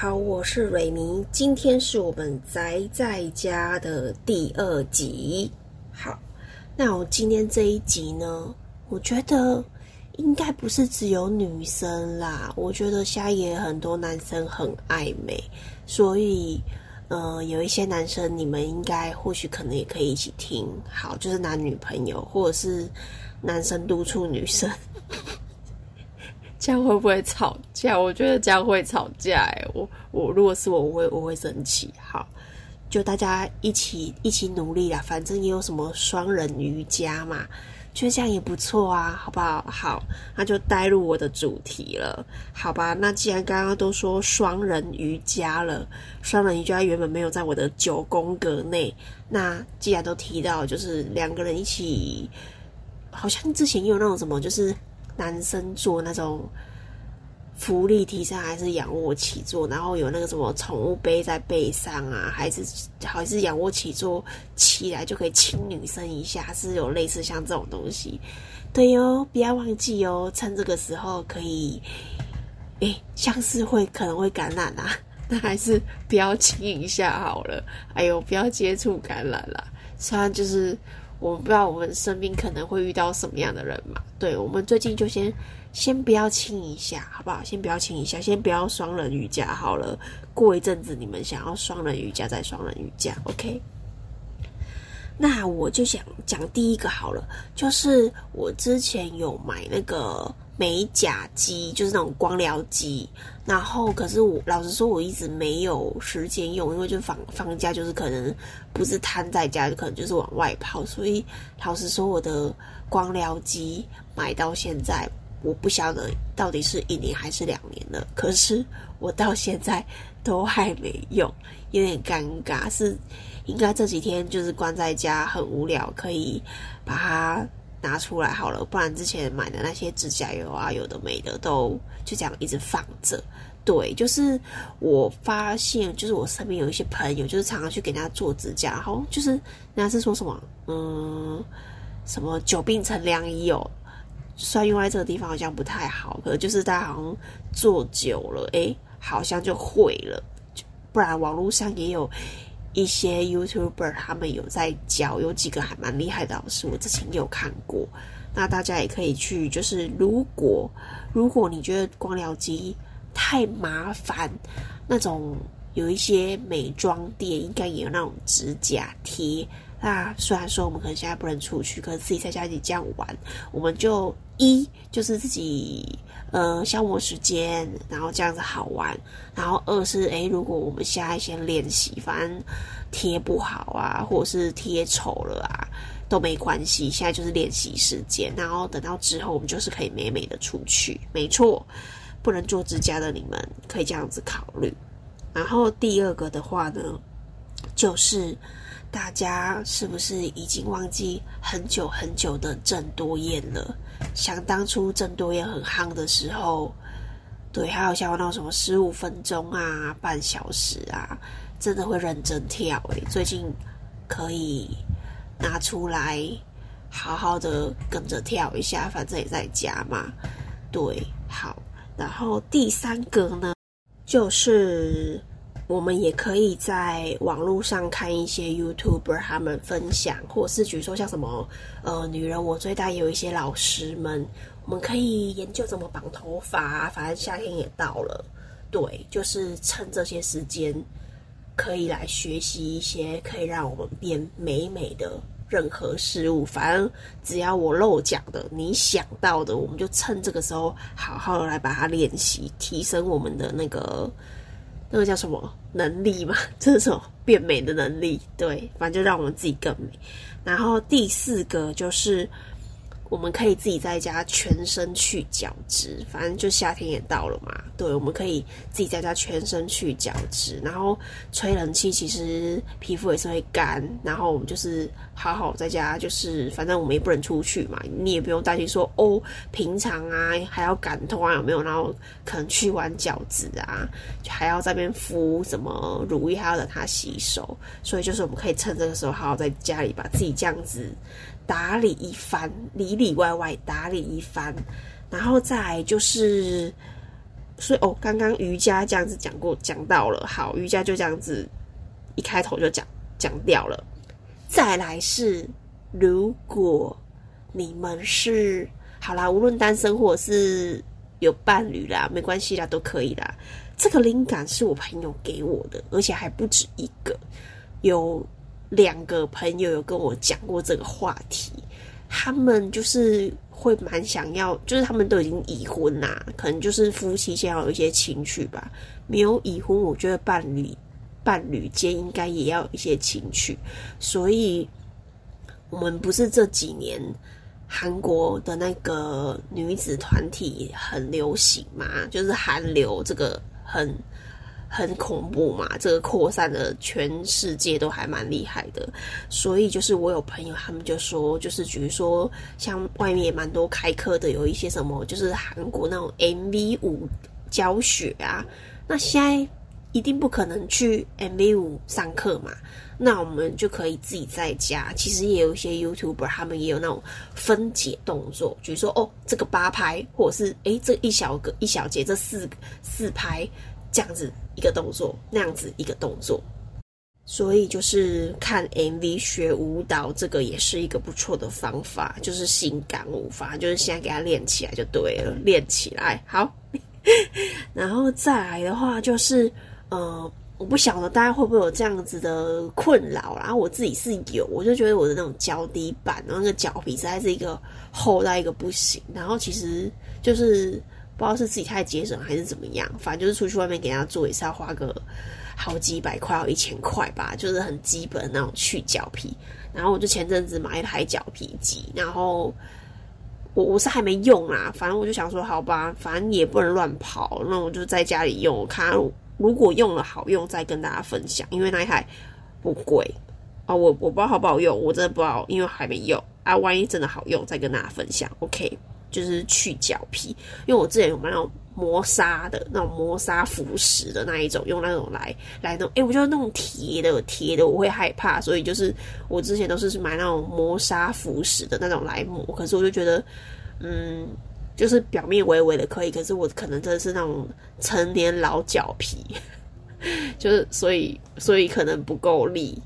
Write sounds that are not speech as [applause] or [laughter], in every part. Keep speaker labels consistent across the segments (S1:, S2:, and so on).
S1: 好，我是蕊明，今天是我们宅在家的第二集。好，那我今天这一集呢，我觉得应该不是只有女生啦，我觉得现在也很多男生很爱美，所以，呃，有一些男生你们应该或许可能也可以一起听。好，就是男女朋友，或者是男生督促女生。这样会不会吵架？我觉得这样会吵架哎！我我如果是我，我会我会生气。好，就大家一起一起努力啦，反正也有什么双人瑜伽嘛，觉得这样也不错啊，好不好？好，那就带入我的主题了，好吧？那既然刚刚都说双人瑜伽了，双人瑜伽原本没有在我的九宫格内，那既然都提到，就是两个人一起，好像之前也有那种什么，就是。男生做那种浮力提升还是仰卧起坐，然后有那个什么宠物背在背上啊，还是还是仰卧起坐起来就可以亲女生一下，是有类似像这种东西。对哟，不要忘记哦，趁这个时候可以，哎，像是会可能会感染啊，[laughs] 那还是不要亲一下好了。哎呦，不要接触感染了，虽然就是。我不知道我们身边可能会遇到什么样的人嘛？对，我们最近就先先不要亲一下，好不好？先不要亲一下，先不要双人瑜伽好了。过一阵子你们想要双人瑜伽再双人瑜伽，OK？那我就想讲第一个好了，就是我之前有买那个。美甲机就是那种光疗机，然后可是我老实说，我一直没有时间用，因为就放放假就是可能不是瘫在家，可能就是往外跑，所以老实说，我的光疗机买到现在，我不晓得到底是一年还是两年了，可是我到现在都还没用，有点尴尬，是应该这几天就是关在家很无聊，可以把它。拿出来好了，不然之前买的那些指甲油啊，有的没的都就这样一直放着。对，就是我发现，就是我身边有一些朋友，就是常常去给人家做指甲，然后就是人家是说什么，嗯，什么久病成良医哦，虽然用在这个地方好像不太好，可就是大家好像做久了，哎，好像就会了。不然网络上也有。一些 YouTuber 他们有在教，有几个还蛮厉害的老师，我之前有看过。那大家也可以去，就是如果如果你觉得光疗机太麻烦，那种有一些美妆店应该也有那种指甲贴。那虽然说我们可能现在不能出去，可是自己在家里这样玩，我们就一就是自己。呃，消磨时间，然后这样子好玩。然后二是，诶，如果我们下一些练习，反正贴不好啊，或者是贴丑了啊，都没关系。现在就是练习时间，然后等到之后，我们就是可以美美的出去。没错，不能做指甲的你们可以这样子考虑。然后第二个的话呢，就是大家是不是已经忘记很久很久的郑多燕了？想当初郑多燕很夯的时候，对，还有像那种什么十五分钟啊、半小时啊，真的会认真跳诶。最近可以拿出来好好的跟着跳一下，反正也在家嘛。对，好。然后第三个呢，就是。我们也可以在网络上看一些 YouTuber 他们分享，或者是比如说像什么呃，女人我最大有一些老师们，我们可以研究怎么绑头发。反正夏天也到了，对，就是趁这些时间可以来学习一些可以让我们变美美的任何事物。反正只要我漏讲的，你想到的，我们就趁这个时候好好来把它练习，提升我们的那个。那个叫什么能力嘛？[laughs] 这种变美的能力，对，反正就让我们自己更美。然后第四个就是。我们可以自己在家全身去角质，反正就夏天也到了嘛。对，我们可以自己在家全身去角质，然后吹冷气，其实皮肤也是会干。然后我们就是好好在家，就是反正我们也不能出去嘛，你也不用担心说哦，平常啊还要感痛啊有没有？然后可能去完角质啊，还要在边敷什么乳液，还要等它吸收。所以就是我们可以趁这个时候，好好在家里把自己这样子。打理一番，里里外外打理一番，然后再就是，所以哦，刚刚瑜伽这样子讲过，讲到了，好，瑜伽就这样子一开头就讲讲掉了。再来是，如果你们是好啦，无论单身或者是有伴侣啦，没关系啦，都可以啦。这个灵感是我朋友给我的，而且还不止一个，有两个朋友有跟我讲过这个话题，他们就是。会蛮想要，就是他们都已经已婚啦，可能就是夫妻先要有一些情趣吧。没有已婚，我觉得伴侣伴侣间应该也要有一些情趣。所以，我们不是这几年韩国的那个女子团体很流行嘛？就是韩流这个很。很恐怖嘛，这个扩散的全世界都还蛮厉害的，所以就是我有朋友他们就说，就是比如说像外面也蛮多开课的，有一些什么就是韩国那种 MV 舞教学啊，那现在一定不可能去 MV 舞上课嘛，那我们就可以自己在家，其实也有一些 YouTuber 他们也有那种分解动作，比如说哦这个八拍，或者是诶这一小个一小节这四四拍。这样子一个动作，那样子一个动作，所以就是看 MV 学舞蹈，这个也是一个不错的方法，就是性感舞法，就是现在给他练起来就对了，练起来好。[laughs] 然后再来的话，就是呃，我不晓得大家会不会有这样子的困扰，然后我自己是有，我就觉得我的那种脚底板，然后那个脚皮实在是一个厚到一个不行，然后其实就是。不知道是自己太节省还是怎么样，反正就是出去外面给人家做也是要花个好几百块，要一千块吧，就是很基本的那种去角皮。然后我就前阵子买一台脚皮机，然后我我是还没用啦，反正我就想说好吧，反正也不能乱跑，那我就在家里用，看如果用了好用再跟大家分享，因为那一台不贵啊，我我不知道好不好用，我真的不知道，因为还没用啊，万一真的好用再跟大家分享，OK。就是去脚皮，因为我之前有买那种磨砂的那种磨砂腐蚀的那一种，用那种来来弄。哎，我觉得那种铁的铁的我会害怕，所以就是我之前都是买那种磨砂腐蚀的那种来磨。可是我就觉得，嗯，就是表面微微的可以，可是我可能真的是那种成年老脚皮，[laughs] 就是所以所以可能不够力。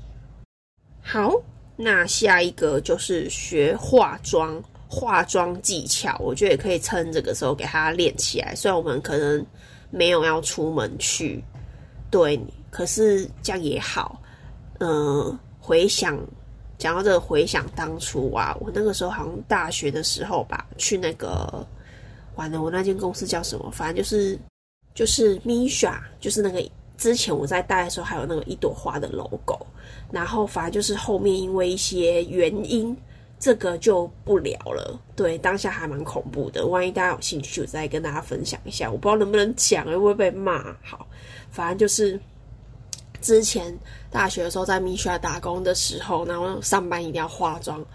S1: 好，那下一个就是学化妆。化妆技巧，我觉得也可以趁这个时候给他练起来。虽然我们可能没有要出门去，对，可是这样也好。嗯，回想讲到这个，回想当初啊，我那个时候好像大学的时候吧，去那个，完了，我那间公司叫什么？反正就是就是 Misha，就是那个之前我在带的时候还有那个一朵花的 logo，然后反正就是后面因为一些原因。这个就不聊了，对，当下还蛮恐怖的。万一大家有兴趣，我再跟大家分享一下。我不知道能不能讲，会不会被骂。好，反正就是之前大学的时候在米雪打工的时候，然后上班一定要化妆。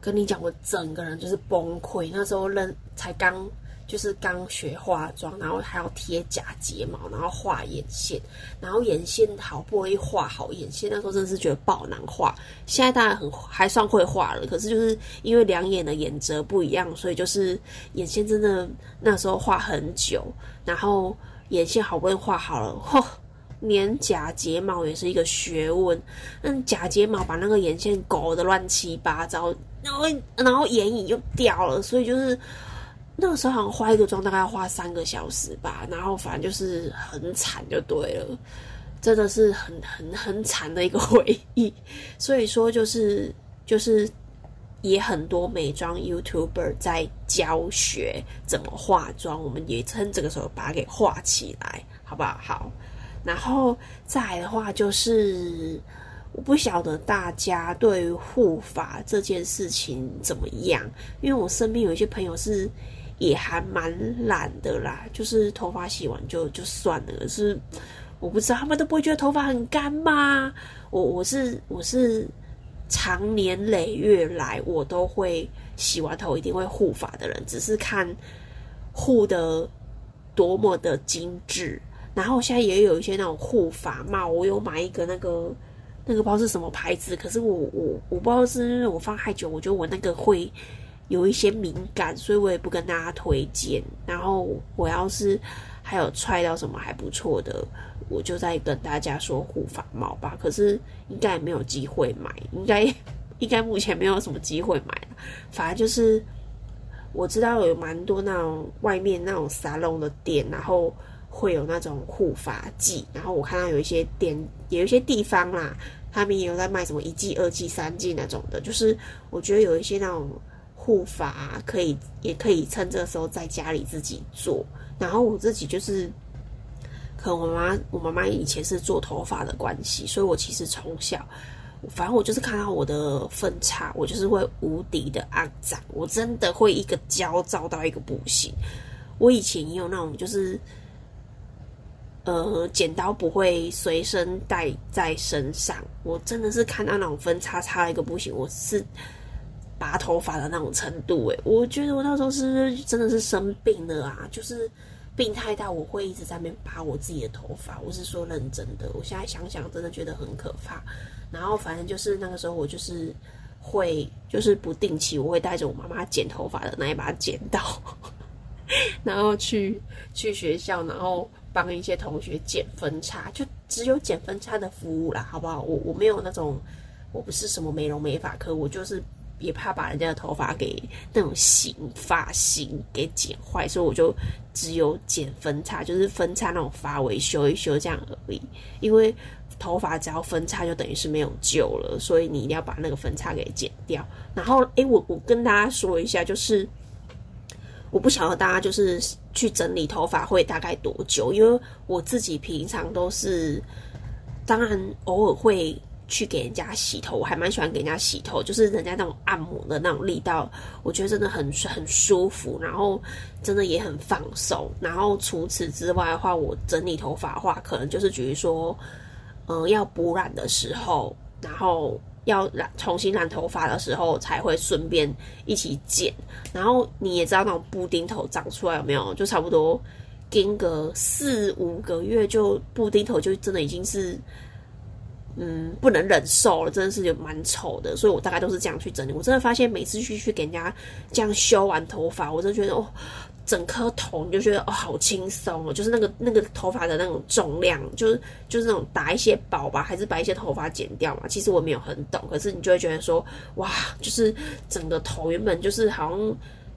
S1: 跟你讲，我整个人就是崩溃。那时候人才刚。就是刚学化妆，然后还要贴假睫毛，然后画眼线，然后眼线好不容易画好眼线，那时候真的是觉得爆难画。现在当然很还算会画了，可是就是因为两眼的眼褶不一样，所以就是眼线真的那时候画很久，然后眼线好不容易画好了，嚯，粘假睫毛也是一个学问。那假睫毛把那个眼线勾的乱七八糟，然后然后眼影又掉了，所以就是。那个时候好像化一个妆大概要花三个小时吧，然后反正就是很惨就对了，真的是很很很惨的一个 [laughs] 回忆。所以说就是就是也很多美妆 YouTuber 在教学怎么化妆，我们也趁这个时候把它给画起来，好不好？好，然后再来的话就是我不晓得大家对于护发这件事情怎么样，因为我身边有一些朋友是。也还蛮懒的啦，就是头发洗完就就算了。是我不知道他们都不会觉得头发很干吗？我我是我是长年累月来我都会洗完头一定会护发的人，只是看护的多么的精致。然后现在也有一些那种护发帽，我有买一个那个那个不知道是什么牌子，可是我我我不知道是因为我放太久，我觉得我那个会。有一些敏感，所以我也不跟大家推荐。然后我要是还有踹到什么还不错的，我就在跟大家说护发帽吧。可是应该也没有机会买，应该 [laughs] 应该目前没有什么机会买。反正就是我知道有蛮多那种外面那种沙龙的店，然后会有那种护发剂，然后我看到有一些店，有一些地方啦。他们也有在卖什么一季、二季、三季那种的，就是我觉得有一些那种护发可以，也可以趁这个时候在家里自己做。然后我自己就是，可能我妈我妈妈以前是做头发的关系，所以我其实从小，反正我就是看到我的分叉，我就是会无敌的肮脏，我真的会一个焦躁到一个不行。我以前也有那种就是。呃，剪刀不会随身带在身上。我真的是看到那种分叉叉的一个不行，我是拔头发的那种程度。诶，我觉得我那时候是真的是生病了啊，就是病太大，我会一直在那边拔我自己的头发。我是说认真的，我现在想想真的觉得很可怕。然后反正就是那个时候，我就是会就是不定期，我会带着我妈妈剪头发的那一把剪刀，[laughs] 然后去去学校，然后。帮一些同学剪分叉，就只有剪分叉的服务啦，好不好？我我没有那种，我不是什么美容美发科，我就是也怕把人家的头发给那种型发型给剪坏，所以我就只有剪分叉，就是分叉那种发尾修一修这样而已。因为头发只要分叉就等于是没有救了，所以你一定要把那个分叉给剪掉。然后，诶，我我跟大家说一下，就是。我不晓得大家就是去整理头发会大概多久，因为我自己平常都是，当然偶尔会去给人家洗头，我还蛮喜欢给人家洗头，就是人家那种按摩的那种力道，我觉得真的很很舒服，然后真的也很放松。然后除此之外的话，我整理头发的话，可能就是比如说，嗯，要补染的时候，然后。要染重新染头发的时候，才会顺便一起剪。然后你也知道那种布丁头长出来有没有？就差不多跟个四五个月，就布丁头就真的已经是，嗯，不能忍受了，真的是就蛮丑的。所以我大概都是这样去整理。我真的发现每次去去给人家这样修完头发，我真的觉得哦。整颗头你就觉得哦好轻松哦，就是那个那个 [laughs] 头发的那种重量，就是就是那种打一些薄吧，还是把一些头发剪掉嘛？其实我没有很懂，可是你就会觉得说哇，就是整个头原本就是好像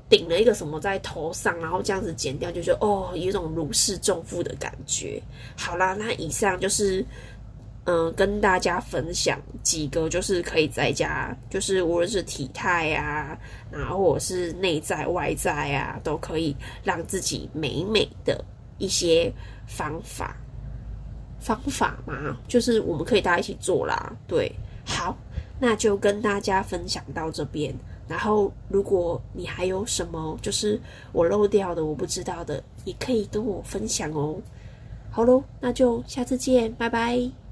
S1: 顶了一个什么在头上，然后这样子剪掉，就觉得哦有一种如释重负的感觉。好啦，那以上就是。嗯，跟大家分享几个，就是可以在家，就是无论是体态啊，然后或者是内在外在啊，都可以让自己美美的一些方法方法嘛，就是我们可以大家一起做啦。对，好，那就跟大家分享到这边。然后，如果你还有什么就是我漏掉的、我不知道的，也可以跟我分享哦。好喽，那就下次见，拜拜。